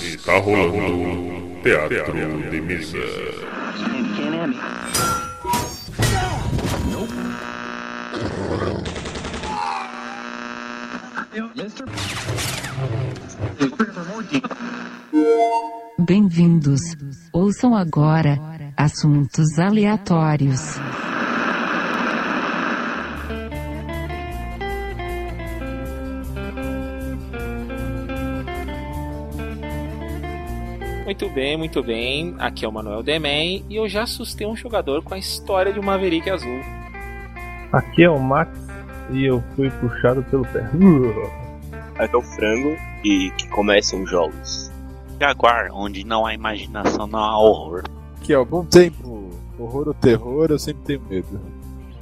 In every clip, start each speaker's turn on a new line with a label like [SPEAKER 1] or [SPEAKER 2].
[SPEAKER 1] Está rolando Teatro de Mesa.
[SPEAKER 2] Bem-vindos. Ouçam agora assuntos aleatórios.
[SPEAKER 3] Muito bem, muito bem. Aqui é o Manuel Demen e eu já assustei um jogador com a história de uma Maverick azul.
[SPEAKER 4] Aqui é o Max e eu fui puxado pelo pé.
[SPEAKER 5] Aqui é o Frango e que começam os jogos.
[SPEAKER 6] Jaguar, onde não há imaginação, não há horror.
[SPEAKER 7] Que é bom tempo. Horror ou terror, eu sempre tenho medo.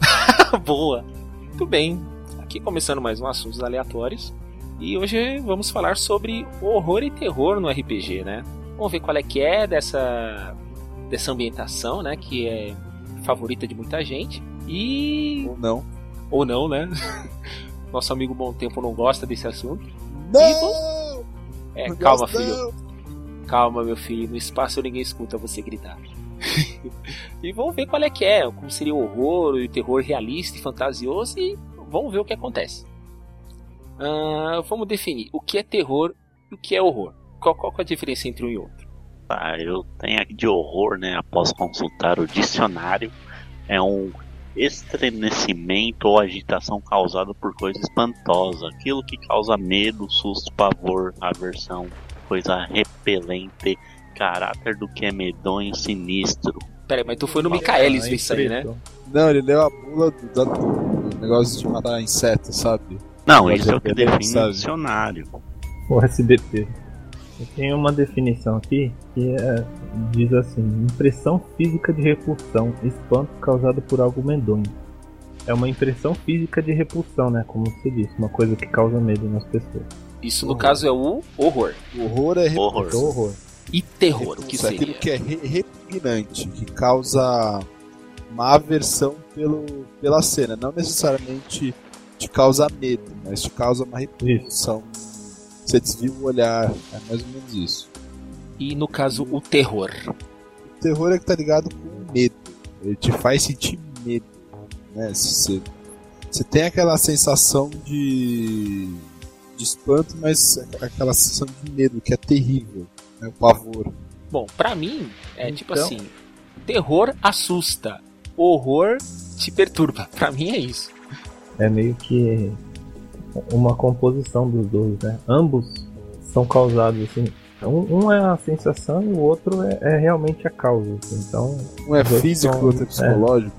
[SPEAKER 3] Boa. Muito bem. Aqui começando mais um assuntos aleatórios. E hoje vamos falar sobre horror e terror no RPG, né? Vamos ver qual é que é dessa dessa ambientação, né, que é favorita de muita gente. E
[SPEAKER 7] Ou não.
[SPEAKER 3] ou não, né? Nosso amigo Bom Tempo não gosta desse assunto.
[SPEAKER 7] Não!
[SPEAKER 3] É,
[SPEAKER 7] Não
[SPEAKER 3] calma, filho.
[SPEAKER 7] não.
[SPEAKER 3] Calma, meu filho. No espaço ninguém escuta você gritar. e vamos ver qual é que é, como seria o horror e o terror realista e fantasioso e vamos ver o que acontece. Ah, vamos definir o que é terror e o que é horror. Qual, qual que é a diferença entre um e outro?
[SPEAKER 6] Tá, eu tenho aqui de horror, né? Após consultar o dicionário, é um estremecimento ou agitação causada por coisa espantosa, aquilo que causa medo, susto, pavor, aversão, coisa repelente, caráter do que é medonho, sinistro.
[SPEAKER 3] Pera aí, mas tu foi no Michaelis ver isso aí, né?
[SPEAKER 7] Não, ele leu a bula do, da- do negócio de matar insetos, sabe?
[SPEAKER 6] Não, isso é o que define
[SPEAKER 7] sabe?
[SPEAKER 6] o dicionário.
[SPEAKER 4] O SBT. Eu tenho uma definição aqui que é- diz assim: impressão física de repulsão, espanto causado por algo medonho. É uma impressão física de repulsão, né? Como você disse, uma coisa que causa medo nas pessoas.
[SPEAKER 3] Isso no caso é o horror.
[SPEAKER 7] O horror é
[SPEAKER 6] Horror.
[SPEAKER 7] repulsão.
[SPEAKER 4] horror.
[SPEAKER 3] E terror, o que
[SPEAKER 7] Repulsa, aquilo
[SPEAKER 3] seria?
[SPEAKER 7] que é re- repugnante, que causa uma aversão pelo, pela cena. Não necessariamente te causa medo, mas te causa uma repulsão. Você desvia o olhar, é mais ou menos isso.
[SPEAKER 3] E no caso o terror.
[SPEAKER 7] O terror é que tá ligado com o medo. Ele te faz sentir medo. Né? Você, você tem aquela sensação de, de espanto, mas aquela sensação de medo que é terrível. Né? O pavor.
[SPEAKER 3] Bom, pra mim é tipo
[SPEAKER 4] Então-
[SPEAKER 3] assim: terror assusta, horror te perturba. Pra mim é isso.
[SPEAKER 4] É meio que uma composição dos dois, né? Ambos são causados assim. Um, um é a sensação e o outro é, é realmente a causa. assim. Então,
[SPEAKER 7] Um é físico,
[SPEAKER 4] são-
[SPEAKER 7] o outro é psicológico.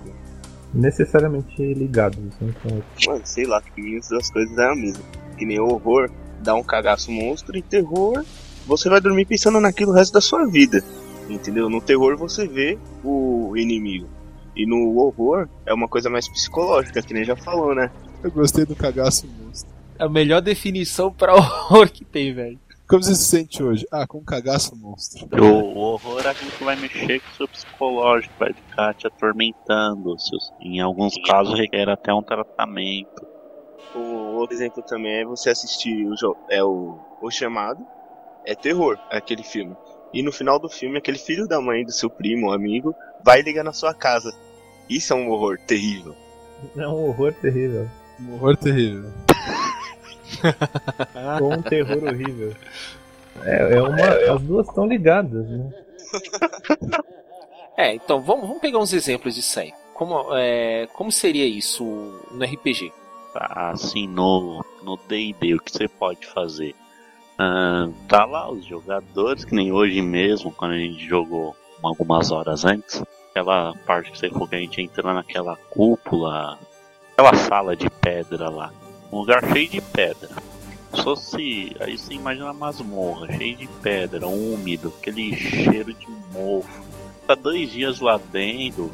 [SPEAKER 4] necessariamente ligados. Assim, outros.
[SPEAKER 5] Mano, sei lá, que mim as duas coisas é a mesma. Que nem horror dá um cagaço monstro e terror você vai dormir pensando naquilo o resto da sua vida. Entendeu? No terror você vê o inimigo. E no horror é uma coisa mais psicológica, que nem já falou, né?
[SPEAKER 7] Eu gostei do cagaço monstro.
[SPEAKER 3] É a melhor definição pra horror que tem, velho.
[SPEAKER 7] Como você se sente hoje? Ah, com um cagaço monstro.
[SPEAKER 6] O, o horror é aquilo que vai mexer com o seu psicológico, vai ficar te atormentando. Seus, em alguns casos requer até um tratamento.
[SPEAKER 5] O outro exemplo também é você assistir o, é o, o Chamado. É terror, é aquele filme. E no final do filme, aquele filho da mãe do seu primo ou amigo vai ligar na sua casa. Isso é um horror terrível.
[SPEAKER 4] É um horror terrível.
[SPEAKER 7] Um horror terrível.
[SPEAKER 4] Ou um terror horrível. É, é uma, as duas estão ligadas, né?
[SPEAKER 3] É, então vamos, vamos pegar uns exemplos disso aí. Como, é, como seria isso no RPG?
[SPEAKER 6] Assim, no no D&D, o que você pode fazer? Ah, tá lá os jogadores, que nem hoje mesmo, quando a gente jogou algumas horas antes. Aquela parte que você falou que a gente entrou naquela cúpula, aquela sala de pedra lá. Um lugar cheio de pedra. Só se. Aí você imagina a masmorra, cheio de pedra, úmido, aquele cheiro de mofo. Tá dois dias lá dentro,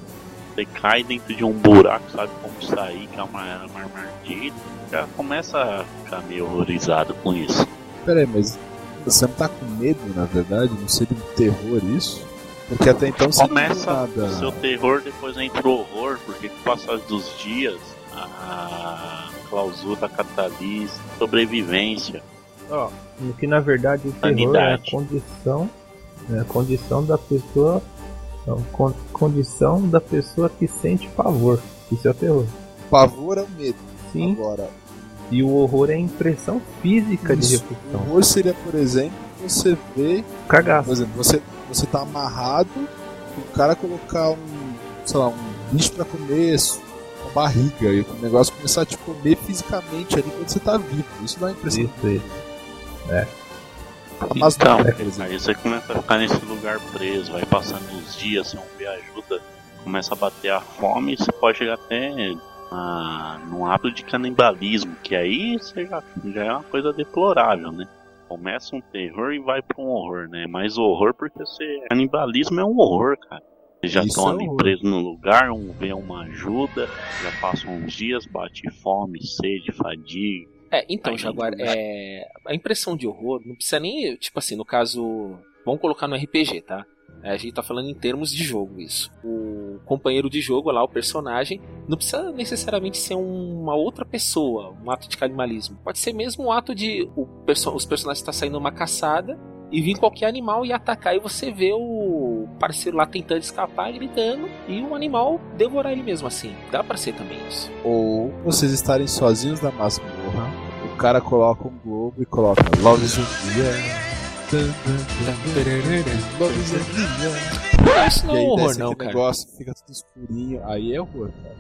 [SPEAKER 6] você cai dentro de um buraco, sabe como sair, que é uma, uma armadilha. Já começa a ficar meio horrorizado com isso.
[SPEAKER 7] Pera aí, mas você não tá com medo, na verdade? Não seria um terror isso? Porque até então você
[SPEAKER 6] Começa
[SPEAKER 7] não viu
[SPEAKER 6] o
[SPEAKER 7] nada.
[SPEAKER 6] seu terror, depois entra o horror, porque com o passar dos dias, a clausura capitalista, sobrevivência,
[SPEAKER 4] Ó, que na verdade o terror é a condição, é a condição da pessoa, não, con- condição da pessoa que sente pavor. Isso é o terror.
[SPEAKER 7] Pavor é o medo.
[SPEAKER 4] Sim.
[SPEAKER 7] Agora,
[SPEAKER 4] E o horror é a impressão física de
[SPEAKER 7] isso.
[SPEAKER 4] repulsão.
[SPEAKER 7] horror seria, por exemplo, você vê, por
[SPEAKER 4] Cagaço.
[SPEAKER 7] exemplo, você, você tá amarrado, o cara colocar um, sei lá, um bicho pra comer barriga e o negócio começar a te comer fisicamente ali quando você tá vivo. Isso dá uma impressão.
[SPEAKER 4] Isso, isso.
[SPEAKER 7] Mas
[SPEAKER 6] Então,
[SPEAKER 7] por exemplo,
[SPEAKER 6] aí você começa a ficar nesse lugar preso, vai passando os dias, você não vê ajuda, começa a bater a fome e você pode chegar até ah, num ato de canibalismo, que aí você já, já é uma coisa deplorável, né? Começa um terror e vai pra um horror, né? Mas horror porque você. Canibalismo é um horror, cara. Vocês já
[SPEAKER 7] Isso
[SPEAKER 6] estão
[SPEAKER 7] é
[SPEAKER 6] ali presos no lugar, um vê uma ajuda, já passam uns dias, bate fome, sede, fadiga.
[SPEAKER 3] É, então,
[SPEAKER 6] Aí,
[SPEAKER 3] Jaguar, é, a impressão de horror não precisa nem, tipo assim, no caso, vamos colocar no RPG, tá? É, a gente tá falando em termos de jogo isso. O companheiro de jogo lá, o personagem, não precisa necessariamente ser uma outra pessoa, um ato de canibalismo. Pode ser mesmo um ato de o perso- os personagens estar saindo numa caçada e vir qualquer animal e atacar e você vê o parceiro lá tentando escapar, gritando e o animal devorar ele mesmo assim. Dá pra ser também isso.
[SPEAKER 7] ou vocês estarem sozinhos na masmorra, o cara coloca um globo e coloca Love is a Dia. Love is a Dia.
[SPEAKER 3] Isso não é
[SPEAKER 7] aí
[SPEAKER 3] horror,
[SPEAKER 7] desce
[SPEAKER 3] não, cara.
[SPEAKER 7] negócio, fica tudo escurinho. Aí é horror, cara.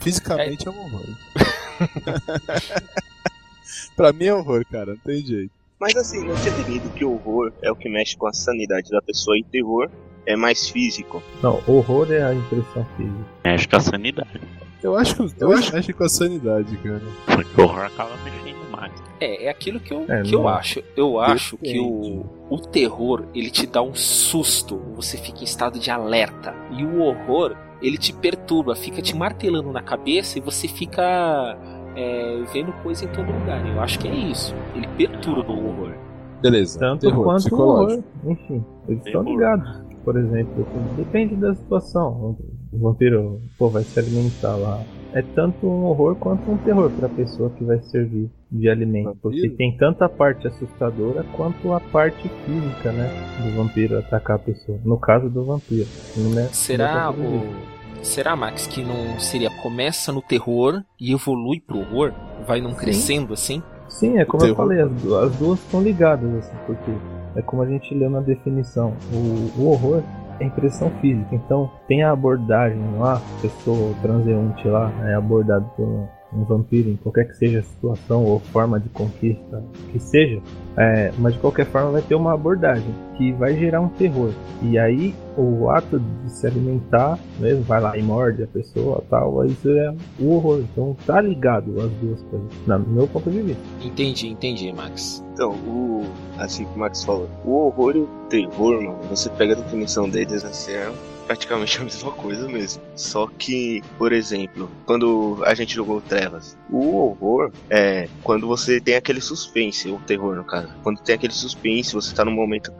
[SPEAKER 7] Fisicamente é, um horror. pra mim é horror, cara, não tem jeito.
[SPEAKER 5] Mas assim, não tinha entendido que o horror é o que mexe com a sanidade da pessoa e terror é mais físico.
[SPEAKER 4] Não, horror é a impressão física.
[SPEAKER 6] Mexe com a sanidade.
[SPEAKER 7] Eu acho que os dois mexem com a sanidade, cara.
[SPEAKER 6] Porque o horror acaba mexendo mais.
[SPEAKER 3] É, é aquilo que eu,
[SPEAKER 4] É,
[SPEAKER 3] que eu acho. Eu acho que o, o terror, ele te dá um susto, você fica em estado de alerta. E o horror, ele te perturba, fica te martelando na cabeça e você fica é, vendo coisa em todo lugar. Eu acho que é isso. Ele perturba o horror.
[SPEAKER 7] Beleza.
[SPEAKER 4] Tanto
[SPEAKER 7] terror,
[SPEAKER 4] quanto o
[SPEAKER 7] psicológico.
[SPEAKER 4] horror. Enfim, eles estão ligados. Por exemplo, depende da situação. O vampiro pô, vai se alimentar lá. É tanto um horror quanto um terror para a pessoa que vai servir de alimento. Porque tem tanto a parte assustadora quanto a parte física, né? Do vampiro atacar a pessoa. No caso do vampiro. Não é-
[SPEAKER 3] Será o. Será, Max, que não seria começa no terror e evolui pro horror? Vai não crescendo assim?
[SPEAKER 4] Sim, é como eu
[SPEAKER 7] terror.
[SPEAKER 4] falei, as, as duas estão ligadas, assim, porque é como a gente leu na definição. O, o horror é impressão física, então tem a abordagem lá, a pessoa, o transeunte lá, é abordado por um, vampiro, em qualquer que seja a situação ou forma de conquista que seja, é, mas de qualquer forma vai ter uma abordagem que vai gerar um terror. E aí o ato de se alimentar, mesmo, vai lá e morde a pessoa tal, isso é o horror. Então tá ligado as duas coisas, no meu ponto de vista.
[SPEAKER 3] Entendi, entendi, Max.
[SPEAKER 5] Então, o. Assim que o Max falou, o horror e o terror, mano, você pega a definição deles, assim, é praticamente a mesma coisa mesmo. Só que, por exemplo, quando a gente jogou Trevas, o horror é quando você tem aquele suspense, o terror no caso. Quando tem aquele suspense, você tá num momento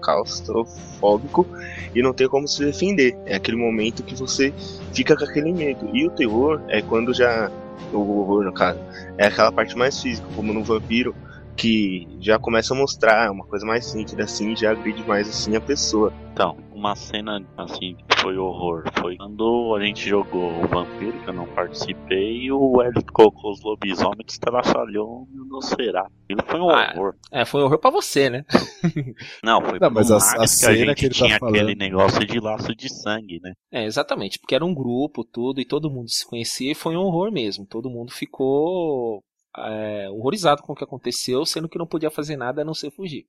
[SPEAKER 5] claustrofóbico e não tem como se defender. É aquele momento que você fica com aquele medo. E o terror é quando já. O horror, no caso, é aquela parte mais física, como no vampiro, que já começa a mostrar uma coisa mais nítida assim, já agride mais assim a pessoa.
[SPEAKER 6] Então, uma cena assim que foi horror foi quando a gente jogou o Vampiro, que eu não participei, e o Hélio colocou os lobisomens estraçalhou no Nosferatu. Aquilo foi um
[SPEAKER 3] Ah,
[SPEAKER 6] horror.
[SPEAKER 3] É, foi um horror pra você, né?
[SPEAKER 6] Não, foi
[SPEAKER 7] Não, mas a- a
[SPEAKER 6] Marcos que
[SPEAKER 7] cena
[SPEAKER 6] a gente
[SPEAKER 7] que ele tá
[SPEAKER 6] tinha aquele
[SPEAKER 7] falando-
[SPEAKER 6] negócio de laço de sangue, né?
[SPEAKER 3] É, exatamente, porque era um grupo, tudo, e todo mundo se conhecia e foi um horror mesmo. Todo mundo ficou é, horrorizado com o que aconteceu, sendo que não podia fazer nada a não ser fugir.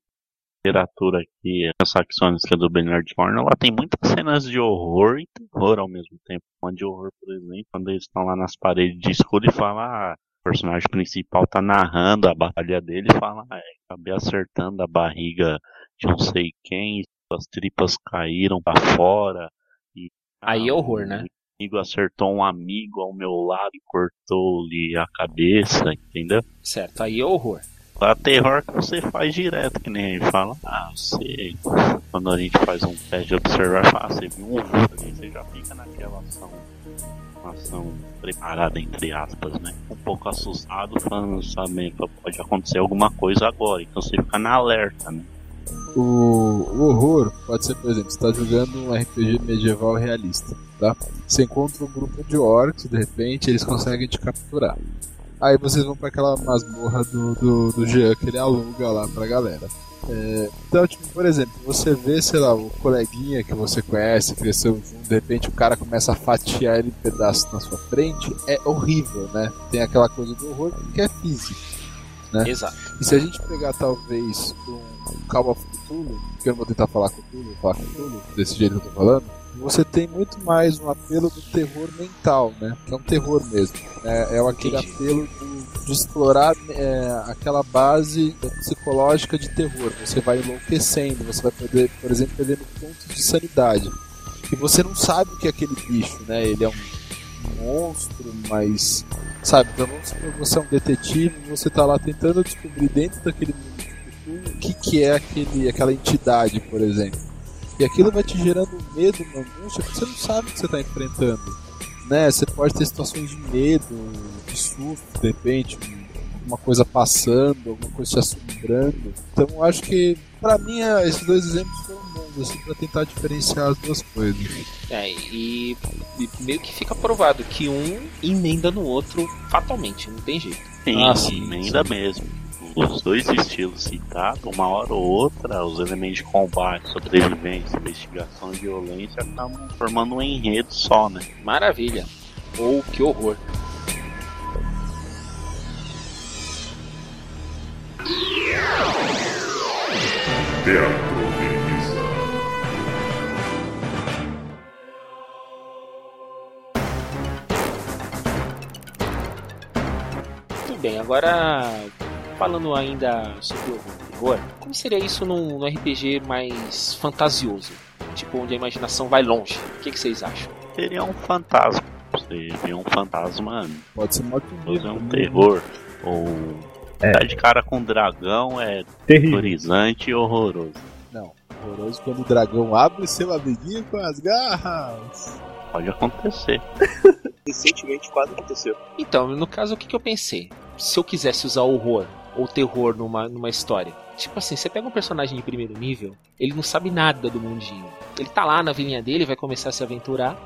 [SPEAKER 6] Literatura aqui, a Saxônica é do Bernard Horn, ela tem muitas cenas de horror e terror ao mesmo tempo. Uma de horror, por exemplo, quando eles estão lá nas paredes de escuro e falam, ah, o personagem principal tá narrando a batalha dele e fala, ah, acabei acertando a barriga de não sei quem, as tripas caíram pra fora. E,
[SPEAKER 3] Aí é horror, né?
[SPEAKER 6] Amigo acertou um amigo ao meu lado e cortou-lhe a cabeça, entendeu?
[SPEAKER 3] Certo, aí é horror.
[SPEAKER 6] A terror que você faz direto, que nem gente fala. Ah, você. Quando a gente faz um teste de observar, fala, ah, você viu um vulto ali, você já fica naquela ação imaginação preparada, entre aspas, né? Um pouco assustado, falando, sabe, pode acontecer alguma coisa agora, então você fica na alerta, né?
[SPEAKER 7] O, o horror pode ser, por exemplo, você está jogando um RPG medieval realista, tá? Você encontra um grupo de orcs, de repente eles conseguem te capturar. Aí vocês vão para aquela masmorra do, do, do Jean que ele aluga lá pra galera. É, então, tipo, por exemplo, você vê, sei lá, o coleguinha que você conhece, cresceu junto, de repente o cara começa a fatiar ele em pedaços na sua frente, é horrível, né? Tem aquela coisa do horror que é físico, né?
[SPEAKER 3] Exato.
[SPEAKER 7] E se a gente pegar, talvez, um Call of Cthulhu, que eu não vou tentar falar Cthulhu, vou falar Cthulhu, desse jeito que eu tô falando, você tem muito mais um apelo do terror mental, né? Que é um terror mesmo. É, é aquele
[SPEAKER 3] Entendi.
[SPEAKER 7] apelo do, de explorar é, aquela base psicológica de terror. Você vai enlouquecendo, você vai poder, por exemplo, perdendo pontos de sanidade. E você não sabe o que é aquele bicho, né? Ele é um monstro, mas. Sabe, então vamos supor que você é um detetive e você tá lá tentando descobrir dentro daquele mundo o que, que é aquele, aquela entidade, por exemplo. E aquilo vai te gerando um medo, uma angústia, porque você não sabe o que você está enfrentando. Né? Você pode ter situações de medo, de susto, de repente, uma coisa passando, alguma coisa te assombrando. Então eu acho que, pra mim, é- esses dois exemplos foram bons, assim, pra tentar diferenciar as duas coisas.
[SPEAKER 3] É, e, e meio que fica provado que um emenda no outro fatalmente, não tem jeito.
[SPEAKER 6] Sim,
[SPEAKER 7] Ah, sim,
[SPEAKER 6] emenda mesmo. Os dois estilos citados, uma hora ou outra, os elementos de combate, sobrevivência, investigação e violência acabam formando um enredo só, né?
[SPEAKER 3] Maravilha. Ou que horror.
[SPEAKER 1] Teatro
[SPEAKER 3] bem, agora falando ainda sobre o terror, como seria isso num, num RPG mais fantasioso? Tipo, onde a imaginação vai longe. O que, que vocês acham?
[SPEAKER 6] Seria um fantasma. Você vê um fantasma,
[SPEAKER 7] Pode ser morto
[SPEAKER 6] é um terror. Ou
[SPEAKER 4] É.
[SPEAKER 6] tá de cara com dragão é
[SPEAKER 4] Terrível.
[SPEAKER 6] terrorizante e horroroso.
[SPEAKER 7] Não. Horroroso quando o dragão abre seu amiguinho com as garras.
[SPEAKER 6] Pode acontecer.
[SPEAKER 5] Recentemente quase aconteceu.
[SPEAKER 3] Então, no caso, o que, que eu pensei? Se eu quisesse usar horror ou terror numa, numa história. Tipo assim, você pega um personagem de primeiro nível, ele não sabe nada do mundinho. Ele tá lá na vilinha dele, vai começar a se aventurar.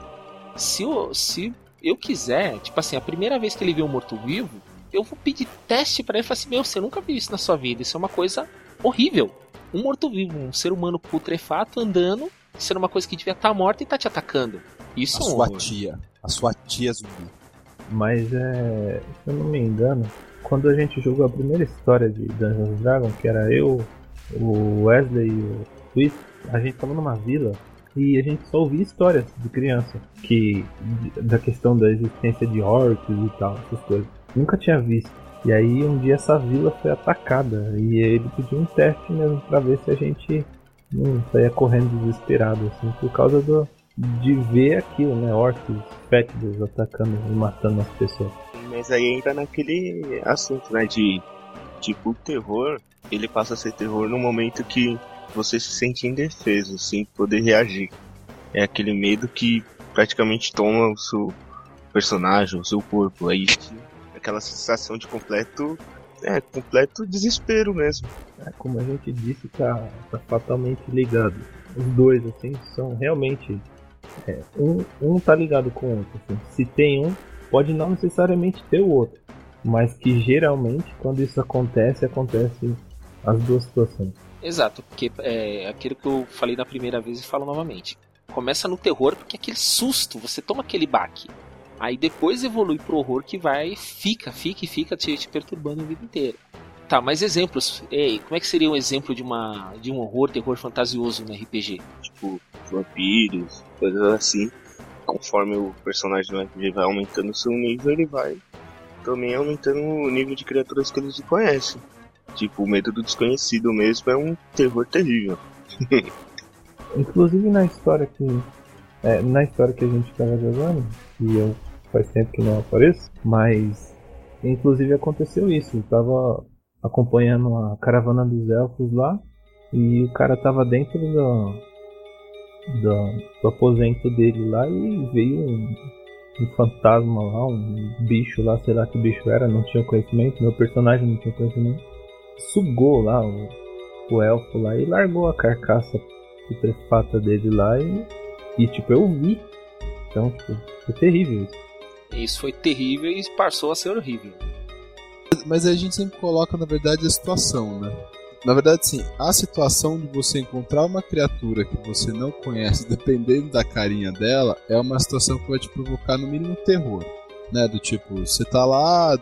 [SPEAKER 3] Se eu, se eu quiser, tipo assim, a primeira vez que ele vê um morto-vivo, eu vou pedir teste pra ele e falar assim: Meu, você nunca viu isso na sua vida, isso é uma coisa horrível. Um morto-vivo, um ser humano putrefato andando, sendo uma coisa que devia estar morta e tá te atacando. Isso
[SPEAKER 7] A
[SPEAKER 3] é um
[SPEAKER 7] sua
[SPEAKER 3] horror.
[SPEAKER 7] tia. A sua tia zumbi.
[SPEAKER 4] Mas é. Se eu não me engano, quando a gente jogou a primeira história de Dungeons Dragons, que era eu, o Wesley e o Twist, a gente tava numa vila e a gente só ouvia histórias de criança que da questão da existência de orcs e tal, essas coisas. Nunca tinha visto. E aí um dia essa vila foi atacada e ele pediu um teste mesmo pra ver se a gente não saía correndo desesperado assim por causa do de ver aquilo, né, orcs fétidos atacando e matando as pessoas.
[SPEAKER 5] Mas aí entra naquele assunto, né? De tipo, o terror, ele passa a ser terror no momento que você se sente indefeso, sem poder reagir. É aquele medo que praticamente toma o seu personagem, o seu corpo. Aí aquela sensação de completo. É, completo desespero mesmo.
[SPEAKER 4] É, como a gente disse, tá, tá fatalmente ligado. Os dois, assim, são realmente. é, um, um tá ligado com o outro. Assim. Se tem um, pode não necessariamente ter o outro. Mas que geralmente, quando isso acontece, acontece as duas situações.
[SPEAKER 3] Exato, porque é aquilo que eu falei na primeira vez e falo novamente. Começa no terror porque é aquele susto, você toma aquele baque. Aí depois evolui pro horror que vai, fica, fica e fica te, te perturbando a vida inteira. Tá, mas exemplos. Ei, como é que seria um exemplo de uma de um horror, terror fantasioso no RPG?
[SPEAKER 5] Tipo, vampiros, coisas assim. Conforme o personagem do RPG vai aumentando o seu nível, ele vai também aumentando o nível de criaturas que eles conhecem. Tipo, o medo do desconhecido mesmo é um terror terrível.
[SPEAKER 4] Inclusive na história que. é, na história que a gente estava jogando, e eu faz tempo que não apareço, mas inclusive aconteceu isso. Eu tava acompanhando a caravana dos elfos lá e o cara tava dentro do, do, do aposento dele lá e veio um, um fantasma lá, um bicho lá, sei lá que bicho era, não tinha conhecimento, meu personagem não tinha conhecimento, sugou lá o, o elfo lá e largou a carcaça putrefata dele lá e, e tipo, eu vi. Então, tipo, foi terrível isso.
[SPEAKER 3] Isso foi terrível e passou a ser horrível.
[SPEAKER 7] Mas aí a gente sempre coloca, na verdade, a situação, né? Na verdade, sim, a situação de você encontrar uma criatura que você não conhece, dependendo da carinha dela, é uma situação que vai te provocar no mínimo terror. Né? Do tipo, você tá lá, lá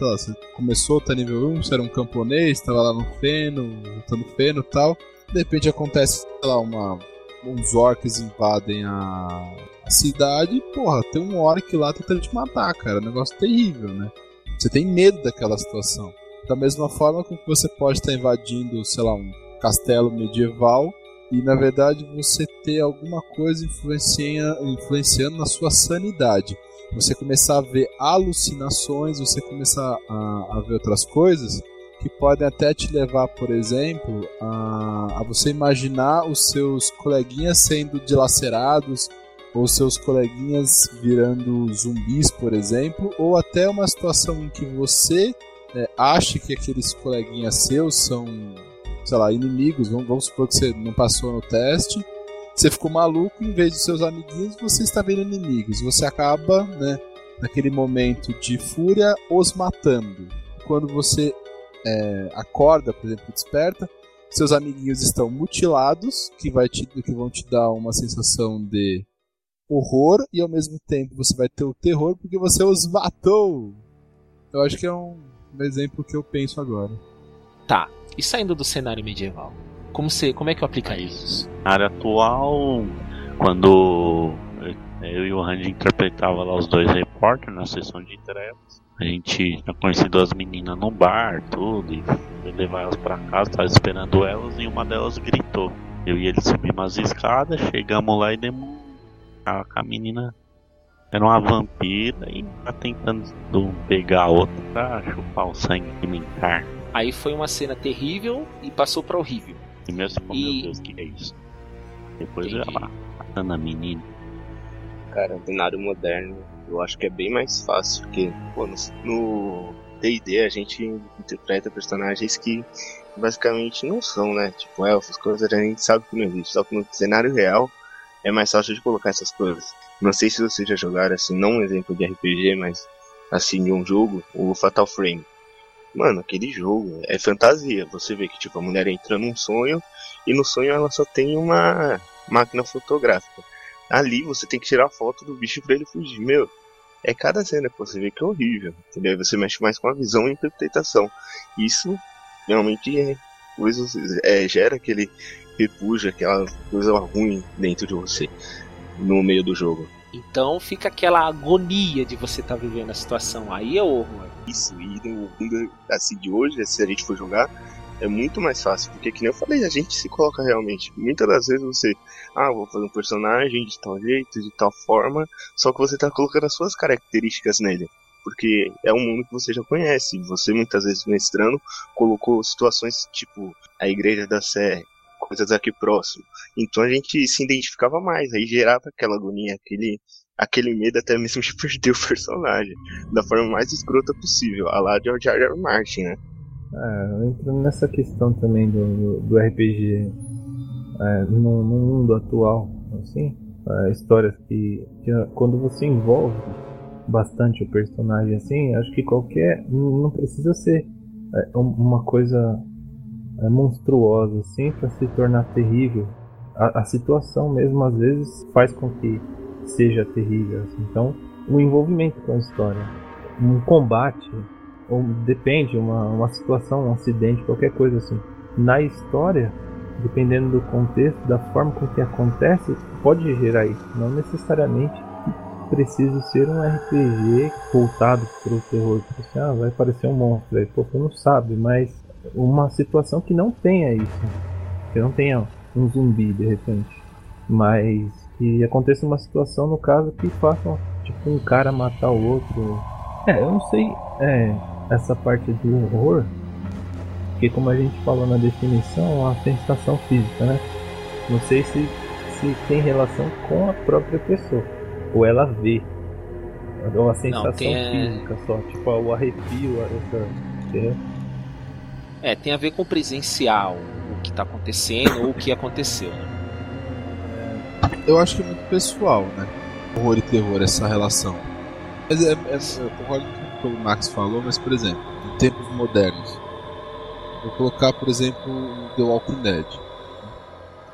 [SPEAKER 7] você começou, tá nível 1, você era um camponês, tava lá no feno, lutando feno e tal. De repente acontece, sei lá, uma, uns orcs invadem a, cidade e, porra, tem um orc lá tentando te matar, cara. Um negócio terrível, né? Você tem medo daquela situação. Da mesma forma que você pode estar invadindo, sei lá, um castelo medieval e na verdade você ter alguma coisa influencia, influenciando na sua sanidade. Você começar a ver alucinações, você começar a, a ver outras coisas que podem até te levar, por exemplo, a, a você imaginar os seus coleguinhas sendo dilacerados ou seus coleguinhas virando zumbis, por exemplo, ou até uma situação em que você é, acha que aqueles coleguinhas seus são, sei lá, inimigos, vamos, vamos supor que você não passou no teste, você ficou maluco, em vez de seus amiguinhos, você está vendo inimigos. Você acaba, né, naquele momento de fúria, os matando. Quando você é, acorda, por exemplo, desperta, seus amiguinhos estão mutilados, que, vai te, que vão te dar uma sensação de horror, e ao mesmo tempo você vai ter o terror porque você os matou. Eu acho que é um um exemplo que eu penso agora.
[SPEAKER 3] Tá. E saindo do cenário medieval, como, você, como é que eu aplicaria isso?
[SPEAKER 6] Na área atual, quando eu e o Randy interpretava lá os dois repórteres na sessão de entregas, a gente tinha conhecido as meninas no bar, tudo, e foi levar elas pra casa, tava esperando elas e uma delas gritou. Eu e ele subimos as escadas, chegamos lá e demos a, a menina era uma vampira e tá tentando pegar a outra pra chupar o sangue alimentar.
[SPEAKER 3] Aí foi uma cena terrível e passou pra horrível.
[SPEAKER 6] E mesmo assim, e... meu Deus, que é isso? Depois Entendi. ela matando a menina.
[SPEAKER 5] Cara, no cenário moderno, eu acho que é bem mais fácil, porque pô, no D&D a gente interpreta personagens que basicamente não são, né? Tipo, elfos, coisas a gente sabe que não existe. Só que no cenário real é mais fácil de colocar essas coisas. Não sei se vocês já jogaram assim, não um exemplo de RPG, mas assim, de um jogo, o Fatal Frame. Mano, aquele jogo é fantasia. Você vê que tipo a mulher entra num sonho e no sonho ela só tem uma máquina fotográfica. Ali você tem que tirar foto do bicho para ele fugir. Meu, é cada cena que você vê que é horrível, entendeu? Você mexe mais com a visão e interpretação. Isso realmente é, coisas, é, gera aquele repúdio, aquela coisa ruim dentro de você no meio do jogo.
[SPEAKER 3] Então fica aquela agonia de você estar tá vivendo a situação. Aí é horror.
[SPEAKER 5] Isso, e no mundo assim de hoje, se a gente for jogar, é muito mais fácil, porque que nem eu falei, a gente se coloca realmente. Muitas das vezes você, ah, vou fazer um personagem de tal jeito, de tal forma, só que você está colocando as suas características nele. Porque é um mundo que você já conhece. Você muitas vezes mestrando colocou situações tipo a igreja da Sé, coisas aqui próximo. Então a gente se identificava mais, aí gerava aquela agonia, aquele, aquele medo até mesmo de perder o personagem da forma mais escrota possível, a lá de George R. R. Martin, né?
[SPEAKER 4] É, entrando nessa questão também do, do RPG é, no, no, mundo atual, assim, é, histórias que, que, quando você envolve bastante o personagem assim, acho que qualquer não precisa ser é, uma coisa é, monstruosa assim para se tornar terrível. A, a, situação mesmo às vezes faz com que seja terrível. Assim. Então, o envolvimento com a história, um combate, ou depende, uma, uma situação, um acidente, qualquer coisa assim. Na história, dependendo do contexto, da forma com que acontece, pode gerar isso. Não necessariamente precisa ser um RPG voltado para o terror. Tipo assim, ah, vai aparecer um monstro. Aí, pô, você não sabe, mas uma situação que não tenha isso. Que não tenha um zumbi de repente. Mas que aconteça uma situação, no caso, que faça tipo um cara matar o outro. É, eu não sei é, essa parte do horror. Porque como a gente falou na definição, é uma sensação física, né? Não sei se, se tem relação com a própria pessoa. Ou ela vê. É uma sensação
[SPEAKER 3] tem, é-
[SPEAKER 4] física só, tipo o arrepio, essa. entendeu?
[SPEAKER 3] É, tem a ver com presencial o que tá acontecendo ou o que aconteceu. né?
[SPEAKER 7] Eu acho que é muito pessoal, né? Horror e terror, essa relação. Mas é, é, eu concordo com o que o Max falou, mas por exemplo, em tempos modernos, vou colocar, por exemplo, o The Walking Dead.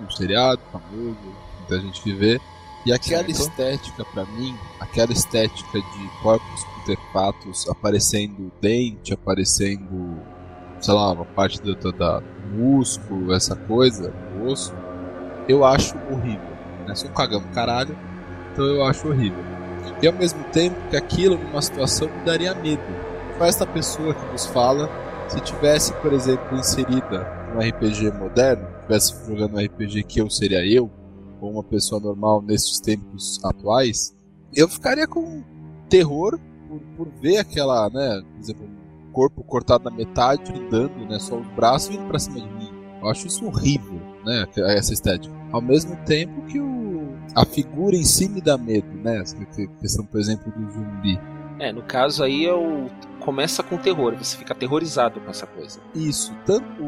[SPEAKER 7] Um seriado famoso, muita gente que vê. E aquela
[SPEAKER 3] Certo.
[SPEAKER 7] estética, pra mim, aquela estética de corpos putrefactos aparecendo dente, aparecendo, sei lá, uma parte do, do, da- músculo, essa coisa, o osso, eu acho horrível. Né? Sou um cagão caralho, então eu acho horrível. E ao mesmo tempo que aquilo, numa situação, me daria medo. Qual é essa pessoa que nos fala, se tivesse, por exemplo, inserida num RPG moderno, tivesse jogando um RPG que eu seria eu, ou uma pessoa normal nesses tempos atuais, eu ficaria com terror por, por ver aquela, né, por exemplo, corpo cortado na metade, andando, né, só os braços vindo pra cima de mim. Eu acho isso horrível, né, essa estética. Ao mesmo tempo que o, a figura em si me dá medo, né, essa que- questão, por exemplo, do zumbi.
[SPEAKER 3] É, no caso aí é o. Começa com terror, você fica aterrorizado com essa coisa.
[SPEAKER 7] Isso, tanto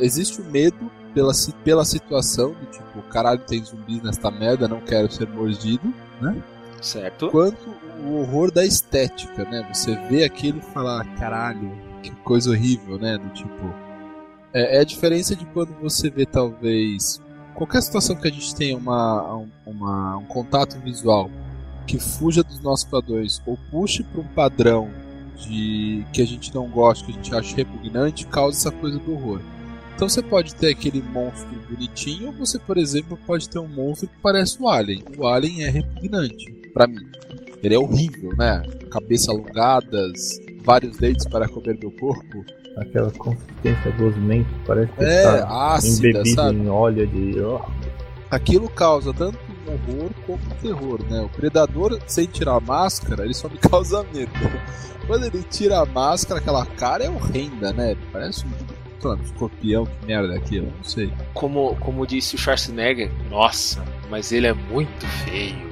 [SPEAKER 7] existe o medo pela, pela situação, do tipo, caralho, tem zumbis nesta merda, não quero ser mordido, né?
[SPEAKER 3] Certo?
[SPEAKER 7] quanto o horror da estética, né? Você vê aquilo e fala, caralho, que coisa horrível, né? Do tipo. É, é a diferença de quando você vê, talvez. Qualquer situação que a gente tenha uma, um- uma, um contato visual que fuja dos nossos padrões ou puxe para um padrão de que a gente não gosta, que a gente acha repugnante, causa essa coisa do horror. Então você pode ter aquele monstro bonitinho, ou você, por exemplo, pode ter um monstro que parece o Alien. O Alien é repugnante, pra mim. Ele é horrível, né? Cabeça alongadas, vários dentes para comer meu corpo.
[SPEAKER 4] Aquela consistência gosmenta, parece que
[SPEAKER 7] É,
[SPEAKER 4] tá
[SPEAKER 7] ácida,
[SPEAKER 4] embebido
[SPEAKER 7] sabe?
[SPEAKER 4] em óleo de. ó,
[SPEAKER 7] Aquilo causa tanto um horror como um terror, né? O predador, sem tirar a máscara, ele só me causa medo. Quando ele tira a máscara, aquela cara é horrenda, né? Parece um, um escorpião, que merda é aquilo, não sei.
[SPEAKER 3] Como, como disse o Schwarzenegger, nossa, mas ele é muito feio.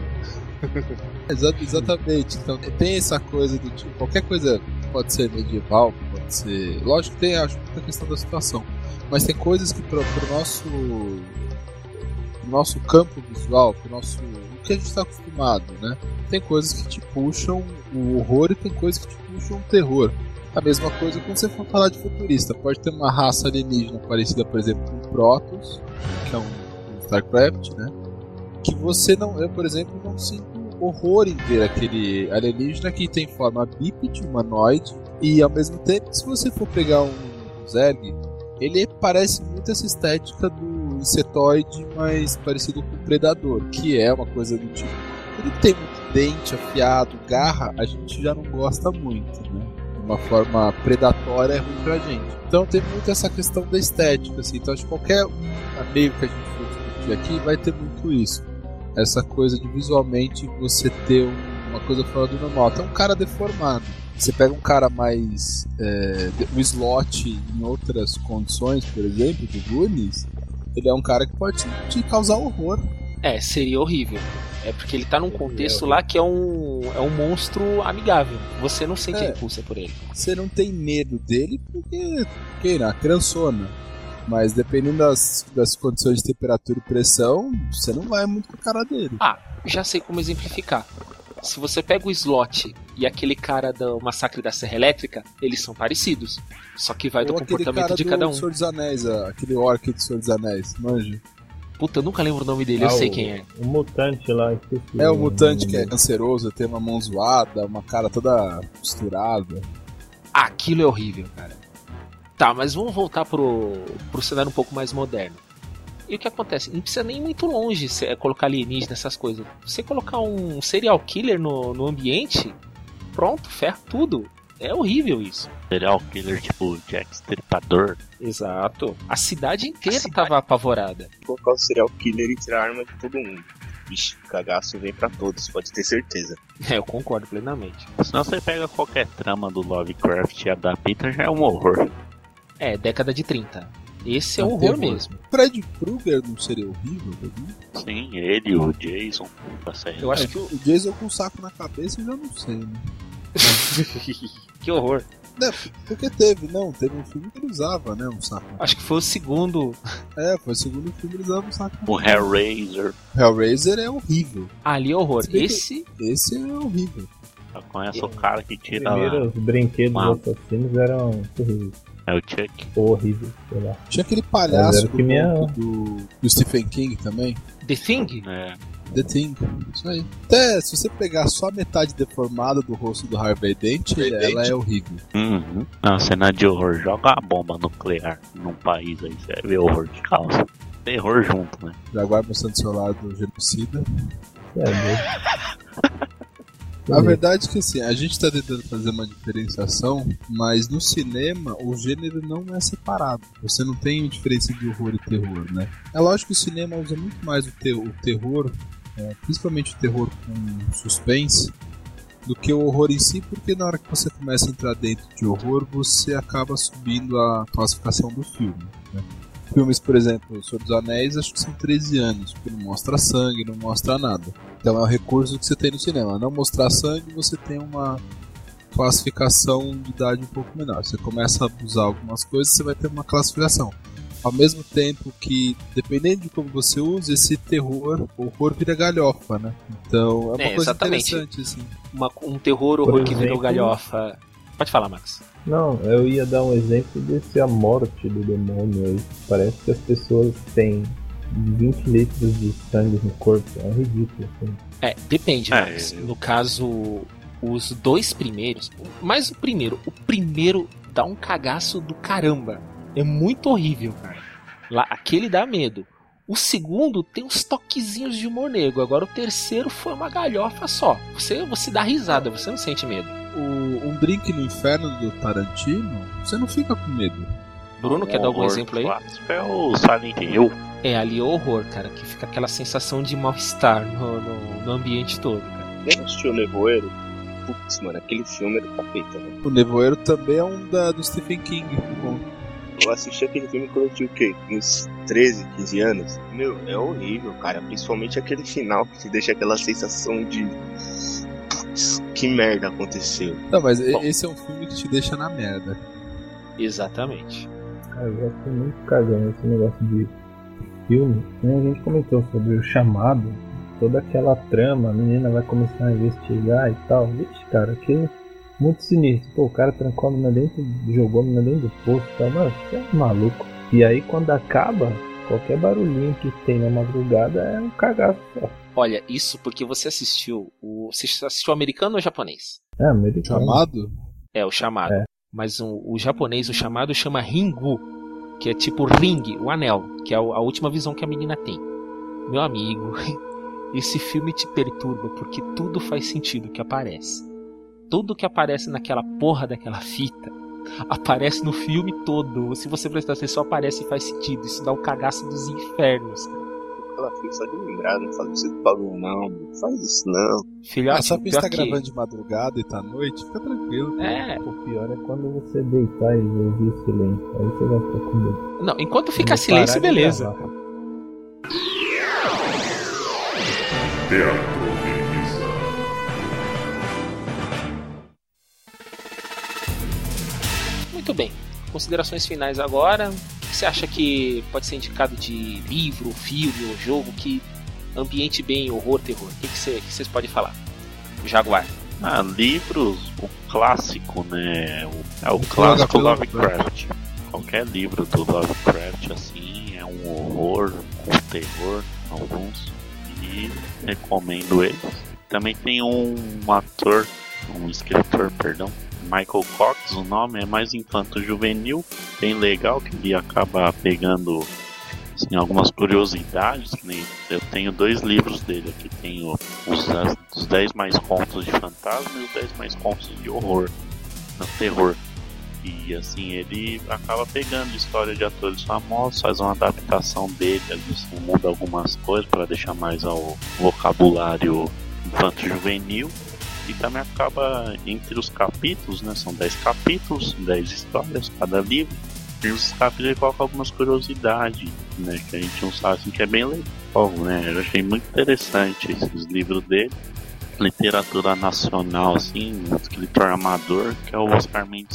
[SPEAKER 7] Exa- exatamente. Então tem essa coisa do tipo, qualquer coisa pode ser medieval, pode ser. Lógico que tem, acho, muita questão da situação. Mas tem coisas que pro, pro nosso. pro nosso campo visual, pro nosso. o que a gente está acostumado, né? Tem coisas que te puxam o horror e tem coisas que te puxam o terror. A mesma coisa quando você for falar de futurista. Pode ter uma raça alienígena parecida, por exemplo, com Protoss, que é um, um StarCraft, né? que você não, eu por exemplo não sinto horror em ver aquele alienígena que tem forma bípede, humanoide e ao mesmo tempo se você for pegar um, Zerg, ele parece muito essa estética do insetoide, mas parecido com o predador, que é uma coisa do tipo, ele tem muito dente afiado, garra, a gente já não gosta muito, né? Uma forma predatória é ruim pra gente. Então tem muito essa questão da estética, assim. Então acho que qualquer meio que a gente for discutir aqui vai ter muito isso essa coisa de visualmente você ter um- uma coisa fora do normal. Até um cara deformado. Você pega um cara mais. É, o slot em outras condições, por exemplo, do Goonies, ele é um cara que pode te causar horror.
[SPEAKER 3] É, seria horrível. É porque ele tá num contexto lá que é um, é um monstro amigável. Você não sente
[SPEAKER 7] É.
[SPEAKER 3] repulsa por ele.
[SPEAKER 7] Você não tem medo dele porque. Porque na criançona. Mas dependendo das, das condições de temperatura e pressão, você não vai muito com a cara dele.
[SPEAKER 3] Ah, já sei como exemplificar. Se você pega o slot e aquele cara do Massacre da Serra Elétrica, eles são parecidos. Só que vai do
[SPEAKER 7] Ou aquele
[SPEAKER 3] comportamento
[SPEAKER 7] cara
[SPEAKER 3] de
[SPEAKER 7] do
[SPEAKER 3] cada um.
[SPEAKER 7] Senhor dos Anéis, aquele orc do Senhor dos Anéis, manja.
[SPEAKER 3] Puta, eu nunca lembro o nome dele, eu
[SPEAKER 4] Ah,
[SPEAKER 3] sei
[SPEAKER 4] o-
[SPEAKER 3] quem é.
[SPEAKER 4] O mutante lá, esqueci.
[SPEAKER 7] É o mutante que é canceroso, tem uma mão zoada, uma cara toda costurada.
[SPEAKER 3] Aquilo é horrível, cara. Tá, mas vamos voltar pro, pro cenário um pouco mais moderno. E o que acontece? Não precisa nem ir muito longe é, colocar alienígena, essas coisas. Você colocar um serial killer no, no ambiente, pronto, ferra tudo. É horrível isso.
[SPEAKER 6] Serial killer tipo Jack Stripador.
[SPEAKER 3] Exato. A cidade inteira tava apavorada.
[SPEAKER 5] Colocar o serial killer e tirar a arma de todo mundo. Vixe, o cagaço vem pra todos, pode ter certeza.
[SPEAKER 3] É, eu concordo plenamente.
[SPEAKER 6] Senão você pega qualquer trama do Lovecraft e adapta, já é um horror.
[SPEAKER 3] É, década de 30. Esse é
[SPEAKER 7] Não,
[SPEAKER 3] horror mesmo.
[SPEAKER 7] Fred Krueger não seria horrível? Né?
[SPEAKER 6] Sim, ele, o Jason, da série.
[SPEAKER 3] Eu acho que o.
[SPEAKER 7] O Jason com um saco na cabeça eu já não sei, né?
[SPEAKER 3] que horror.
[SPEAKER 7] Né, Porque teve, não, teve um filme que ele usava, né? Um saco.
[SPEAKER 3] Acho que foi o segundo.
[SPEAKER 7] É, foi o segundo filme que ele usava um saco.
[SPEAKER 6] O Hellraiser,
[SPEAKER 7] Hellraiser é horrível.
[SPEAKER 3] Ali é horror. Esse.
[SPEAKER 7] Esse é horrível.
[SPEAKER 6] já conhece o cara que tira
[SPEAKER 4] Primeiro,
[SPEAKER 6] lá.
[SPEAKER 4] os brinquedos
[SPEAKER 6] Uau.
[SPEAKER 4] assassinos eram terríveis.
[SPEAKER 6] É o Chuck.
[SPEAKER 4] Sei lá.
[SPEAKER 7] Tinha aquele palhaço do,
[SPEAKER 4] que minha-
[SPEAKER 7] do, do Stephen King também.
[SPEAKER 3] The Thing?
[SPEAKER 6] É,
[SPEAKER 7] The Thing. Isso aí. Até se você pegar só a metade deformada do rosto do Harvey Dent, ela é horrível.
[SPEAKER 6] Uhum. Uma cena de horror. Joga uma bomba nuclear num país aí, você vai ver horror de causa. Terror junto, né?
[SPEAKER 7] Jaguar mostrando seu lado genocida.
[SPEAKER 4] É, doido.
[SPEAKER 7] A verdade é que assim, a gente tá tentando fazer uma diferenciação, mas no cinema o gênero não é separado. Você não tem diferença de horror e terror, né? É lógico que o cinema usa muito mais o, te- o terror, é, principalmente o terror com suspense, do que o horror em si, porque na hora que você começa a entrar dentro de horror, você acaba subindo a classificação do filme. Né? Filmes, por exemplo, O Senhor dos Anéis, acho que são 13 anos, porque não mostra sangue, não mostra nada. Então é o recurso que você tem no cinema. Não mostrar sangue, você tem uma classificação de idade um pouco menor. Você começa a abusar algumas coisas, você vai ter uma classificação. Ao mesmo tempo que, dependendo de como você usa, esse terror, horror vira galhofa, né? Então é uma
[SPEAKER 3] É,
[SPEAKER 7] coisa
[SPEAKER 3] exatamente.
[SPEAKER 7] interessante, assim.
[SPEAKER 3] Uma- um terror horror que virou
[SPEAKER 4] exemplo-
[SPEAKER 3] galhofa. Pode falar, Max.
[SPEAKER 4] Não, eu ia dar um exemplo desse A Morte do Demônio aí. Parece que as pessoas têm 20 litros de sangue no corpo. É ridículo, assim.
[SPEAKER 3] É, depende,
[SPEAKER 6] É,
[SPEAKER 3] Max.
[SPEAKER 6] eu-
[SPEAKER 3] No caso, os dois primeiros. Mas o primeiro. O primeiro dá um cagaço do caramba. É muito horrível, cara. Lá, aquele dá medo. O segundo tem uns toquezinhos de humor negro. Agora o terceiro foi uma galhofa só. Você, você dá risada, você não sente medo.
[SPEAKER 7] O, um drink no inferno do Tarantino, você não fica com medo.
[SPEAKER 3] Bruno, quer dar algum exemplo aí?
[SPEAKER 6] É o Silent Hill.
[SPEAKER 3] É, ali é horror, cara. Que fica aquela sensação de mal-estar no, no, no ambiente todo, cara.
[SPEAKER 5] Nem assistiu o Nevoeiro? Putz, mano, aquele filme era capeta, né?
[SPEAKER 7] O Nevoeiro também é um da, do Stephen King. Bom,
[SPEAKER 5] Eu assisti aquele filme quando eu tinha o quê? Uns 13, 15 anos. Meu, é horrível, cara. Principalmente aquele final que te deixa aquela sensação de. Putz, que merda aconteceu.
[SPEAKER 7] Não, mas
[SPEAKER 3] Bom.
[SPEAKER 7] esse é um filme que te deixa na merda.
[SPEAKER 3] Exatamente.
[SPEAKER 4] Ah, Eu já fui muito cagão esse negócio de filme. né? A gente comentou sobre o chamado, toda aquela trama, a menina vai começar a investigar e tal. Vixe, cara, aquilo muito sinistro. Pô, o cara trancou a menina dentro, jogou a menina dentro do poço e tal. Mano, você é maluco. E aí quando acaba, qualquer barulhinho que tem na madrugada é um cagaço só.
[SPEAKER 3] Olha, isso porque você assistiu. O, você assistiu americano ou japonês?
[SPEAKER 4] É, americano.
[SPEAKER 7] Chamado?
[SPEAKER 3] É, o chamado.
[SPEAKER 4] É.
[SPEAKER 3] Mas o, o japonês, o chamado, chama Ringu, que é tipo ring, o anel, que é o- a última visão que a menina tem. Meu amigo, esse filme te perturba porque tudo faz sentido que aparece. Tudo que aparece naquela porra daquela fita aparece no filme todo. Se você prestar atenção, aparece e faz sentido. Isso dá o cagaço dos infernos. cara.
[SPEAKER 5] Ela fica só de lembrar, não faz isso bagulho, não. Não faz isso, não.
[SPEAKER 3] Filhote,
[SPEAKER 7] Ah, só tá
[SPEAKER 3] que-
[SPEAKER 7] gravando de madrugada e tá à noite, fica tranquilo.
[SPEAKER 3] É,
[SPEAKER 4] O pior é quando você deitar e ouvir o silêncio. Aí você vai ficar com medo.
[SPEAKER 3] não, enquanto fica silêncio, beleza.
[SPEAKER 1] Teatro
[SPEAKER 3] Muito bem. Considerações finais agora. O que você acha que pode ser indicado de livro, filme ou jogo que ambiente bem horror, terror? O que, que, você, que vocês podem falar? Jaguar.
[SPEAKER 6] Ah, livros, o clássico, né? O, é o
[SPEAKER 7] O
[SPEAKER 6] clássico
[SPEAKER 7] Lovecraft.
[SPEAKER 6] Lovecraft. Qualquer livro do Lovecraft, assim, é um horror, um terror, alguns. E recomendo eles. Também tem um ator, um escritor, perdão, Michael Cox, o nome é mais infanto-juvenil, bem legal, que ele acaba pegando assim, algumas curiosidades. eu tenho dois livros dele aqui, tenho os, os 10 mais contos de fantasma e os 10 mais contos de horror, não, terror. E assim, ele acaba pegando história de atores famosos, faz uma adaptação dele, assim, muda algumas coisas para deixar mais ao vocabulário infanto-juvenil. E também acaba entre os capítulos, né? São 10 capítulos, 10 histórias cada livro. filmes os capítulos colocam algumas curiosidades, né? Que a gente não sabe assim, que é bem legal, né? Eu achei muito interessante esses livros dele. Literatura nacional, assim, escritor amador, que é o Oscar. Ele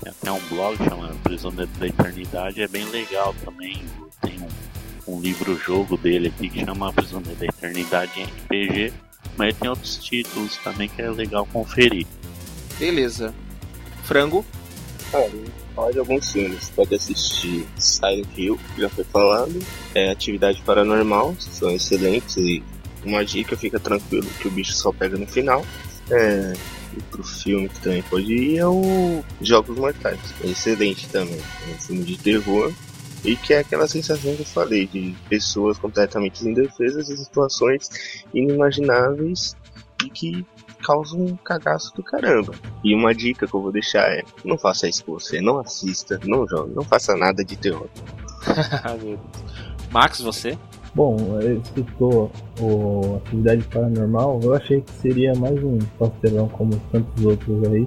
[SPEAKER 6] tem até um blog chamado Prisioneiro da Eternidade, é bem legal também. Tem um, um livro-jogo dele aqui que chama Prisioneiro da Eternidade em RPG, mas tem outros títulos também que é legal conferir.
[SPEAKER 3] Beleza. Frango?
[SPEAKER 5] Cara, falar de alguns filmes. Pode assistir Silent Hill, que já foi falado. É Atividade Paranormal, são excelentes. E uma dica, fica tranquilo que o bicho só pega no final. É, outro filme que também pode ir é o Jogos Mortais. É excelente também. É um filme de terror. E que é aquela sensação que eu falei, de pessoas completamente indefesas em situações inimagináveis e que causam um cagaço do caramba. E uma dica que eu vou deixar é: não faça isso com você, não assista, não jogue, não faça nada de terror.
[SPEAKER 3] Max, você?
[SPEAKER 4] Bom, ele citou o Atividade Paranormal, eu achei que seria mais um pastelão como tantos outros aí,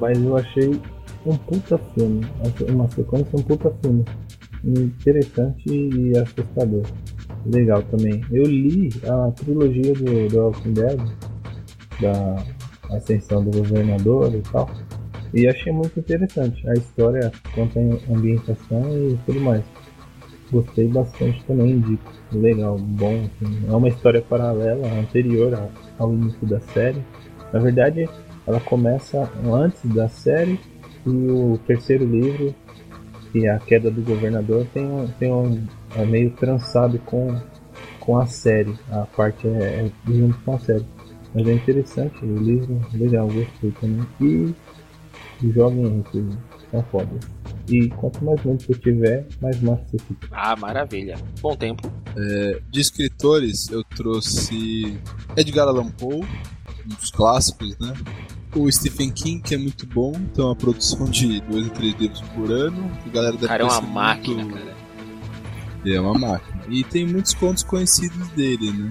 [SPEAKER 4] mas eu achei um puta filme, uma sequência um puta filme, interessante e assustador. Legal também. Eu li a trilogia do, do Walking Dead, da ascensão do governador e tal, e achei muito interessante a história à ambientação e tudo mais. Gostei bastante também, indico. Legal, bom. Assim. É uma história paralela, anterior ao início da série. Na verdade, ela começa antes da série e o terceiro livro, que é a queda do governador, tem um, tem um é meio trançado com, com a série. A parte é, é junto com a série. Mas é interessante, o livro legal, gostei também. E joguem que são foda. E quanto mais lento você tiver, mais massa você fica.
[SPEAKER 3] Ah, maravilha. Bom tempo.
[SPEAKER 7] É, de escritores, eu trouxe Edgar Allan Poe, um dos clássicos, né? O Stephen King, que é muito bom, tem uma produção de dois ou três livros por ano. A galera deve
[SPEAKER 3] Cara, é uma máquina,
[SPEAKER 7] muito-
[SPEAKER 3] cara.
[SPEAKER 7] É uma máquina. E tem muitos contos conhecidos dele, né?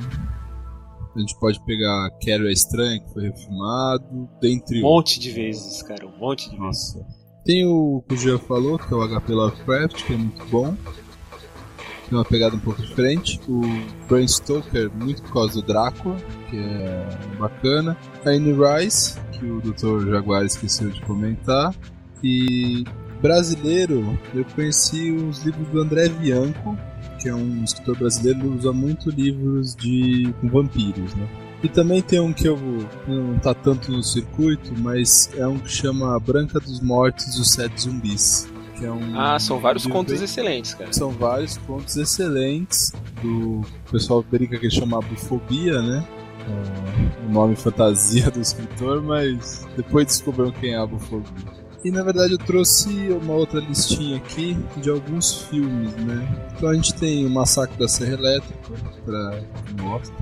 [SPEAKER 7] A gente pode pegar Carrie a Estranha, que foi refilmado, dentre
[SPEAKER 3] Um monte de vezes, cara. Um monte de vezes.
[SPEAKER 7] Nossa. Tem o que o Jean falou, que é o HP Lovecraft, que é muito bom. Tem uma pegada um pouco diferente. O Bram Stoker, muito por causa do Drácula, que é bacana. A Anne Rice, que o Dr. Jaguar esqueceu de comentar. E brasileiro, eu conheci os livros do André Bianco, que é um escritor brasileiro que usa muito livros de com vampiros, né? E também tem um que eu não tá tanto no circuito, mas é um que chama Branca dos Mortos e os Sete Zumbis. Que é um
[SPEAKER 3] Ah, são vários contos
[SPEAKER 7] bem-
[SPEAKER 3] excelentes, cara.
[SPEAKER 7] São vários contos excelentes. Do o pessoal brinca que ele chama Bufobia, né? É o nome fantasia do escritor, mas depois descobriram quem é a Bufobia. E na verdade eu trouxe uma outra listinha aqui de alguns filmes, né? Então a gente tem o Massacre da Serra Elétrica, pra quem gosta.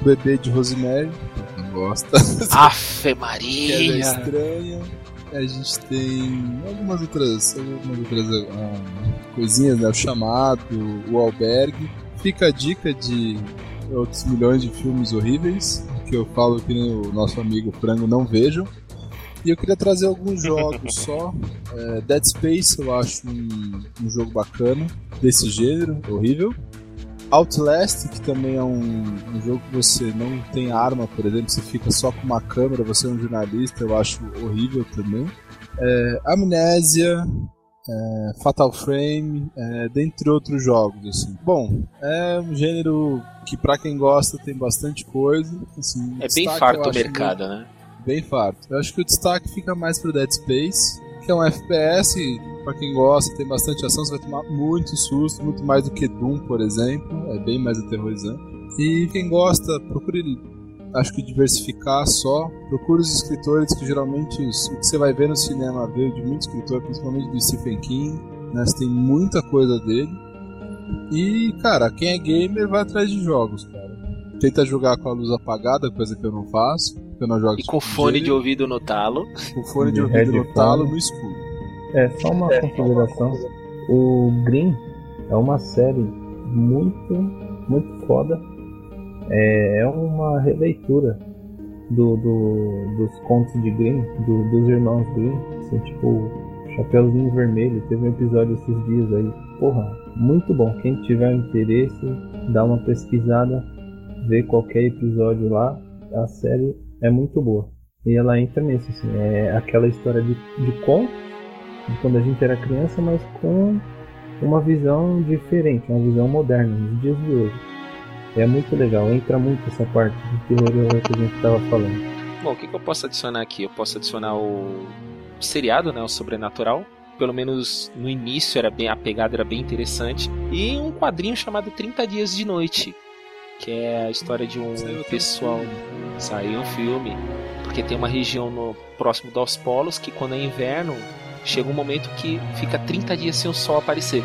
[SPEAKER 7] O Bebê de Rosemary, pra quem gosta.
[SPEAKER 3] Afe Maria!
[SPEAKER 7] Estranha. A gente tem algumas outras, algumas outras ah, coisinhas, né? O Chamado, o Albergue. Fica a dica de outros milhões de filmes horríveis, que eu falo que o nosso amigo Frango não vejam. E eu queria trazer alguns jogos só. É, Dead Space eu acho um, um jogo bacana, desse gênero, horrível. Outlast, que também é um, um jogo que você não tem arma, por exemplo, você fica só com uma câmera, você é um jornalista, eu acho horrível também. É, Amnésia, é, Fatal Frame, é, dentre outros jogos. Assim. Bom, é um gênero que pra quem gosta tem bastante coisa. Assim,
[SPEAKER 3] É bem farto o mercado, né?
[SPEAKER 7] bem farto. Eu acho que o destaque fica mais pro Dead Space, que é um FPS, pra quem gosta, tem bastante ação, você vai tomar muito susto, muito mais do que Doom, por exemplo, é bem mais aterrorizante. E quem gosta, procure, acho que diversificar só, procure os escritores que geralmente o que você vai ver no cinema veio de muito escritor, principalmente do Stephen King, né, você tem muita coisa dele. E, cara, quem é gamer vai atrás de jogos, cara. Tenta jogar com a luz apagada, coisa que eu não faço, porque eu não jogo
[SPEAKER 3] E com fone de ouvido no talo.
[SPEAKER 7] com fone de
[SPEAKER 4] De
[SPEAKER 7] ouvido no talo no escuro.
[SPEAKER 4] É, só uma consideração. O Green é uma série muito, muito foda. É, é uma releitura do, do- dos contos de Green, do- dos irmãos Green. Assim, tipo, Chapeuzinho Vermelho, teve um episódio esses dias aí. Porra, muito bom. Quem tiver interesse, dá uma pesquisada, vê qualquer episódio lá. A série é muito boa. E ela entra nisso, assim, é aquela história de, de conto, de quando a gente era criança, mas com uma visão diferente, uma visão moderna, nos dias de hoje. É muito legal, entra muito essa parte de terror que a gente estava falando.
[SPEAKER 3] Bom, o que, que eu posso adicionar aqui? Eu posso adicionar o seriado, né, o Sobrenatural. Pelo menos no início era bem a pegada era bem interessante e um quadrinho chamado 30 dias de noite, que é a história de um Saiu pessoal saiu um filme, porque tem uma região no próximo dos polos que quando é inverno, chega um momento que fica 30 dias sem o sol aparecer.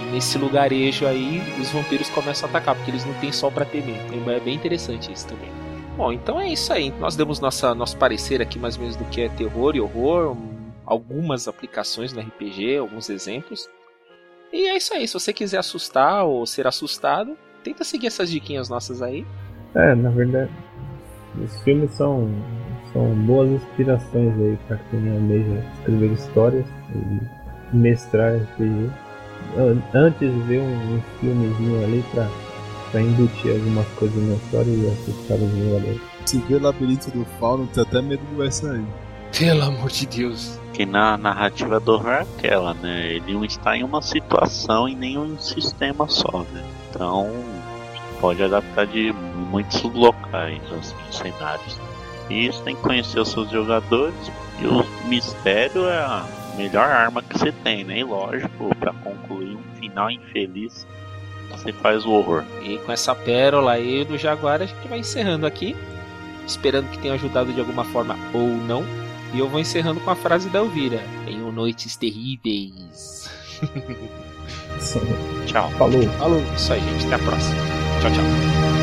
[SPEAKER 3] E nesse lugarejo aí, os vampiros começam a atacar, porque eles não têm sol para temer. É bem interessante isso também. Bom, então é isso aí. Nós demos nossa, nosso parecer aqui mais ou menos do que é terror e horror, algumas aplicações no RPG, alguns exemplos. E é isso aí. Se você quiser assustar ou ser assustado, tenta seguir essas diquinhas nossas aí.
[SPEAKER 4] É, na verdade, os filmes são, são boas inspirações aí para quem almeja escrever histórias e mestrar RPG. Antes de ver um, um filmezinho ali para pra embutir algumas coisas na história e assustar os jogadores.
[SPEAKER 7] Se vê o labirinto do fauno, tem até medo que vai sair.
[SPEAKER 3] Pelo amor de Deus.
[SPEAKER 6] Que na narrativa do horror é aquela, né? Ele não está em uma situação e nem um sistema só, né? Então pode adaptar de muitos locais, assim, cenários. E isso tem que conhecer os seus jogadores. E o mistério é a melhor arma que você tem, né? E lógico, para concluir um final infeliz você faz o horror.
[SPEAKER 3] E com essa pérola aí do Jaguar, a gente vai encerrando aqui. Esperando que tenha ajudado de alguma forma ou não. E eu vou encerrando com a frase da Elvira: Tenho noites terríveis.
[SPEAKER 6] tchau.
[SPEAKER 4] Falou.
[SPEAKER 7] Falou.
[SPEAKER 3] Isso aí, gente. Até a próxima. Tchau, tchau.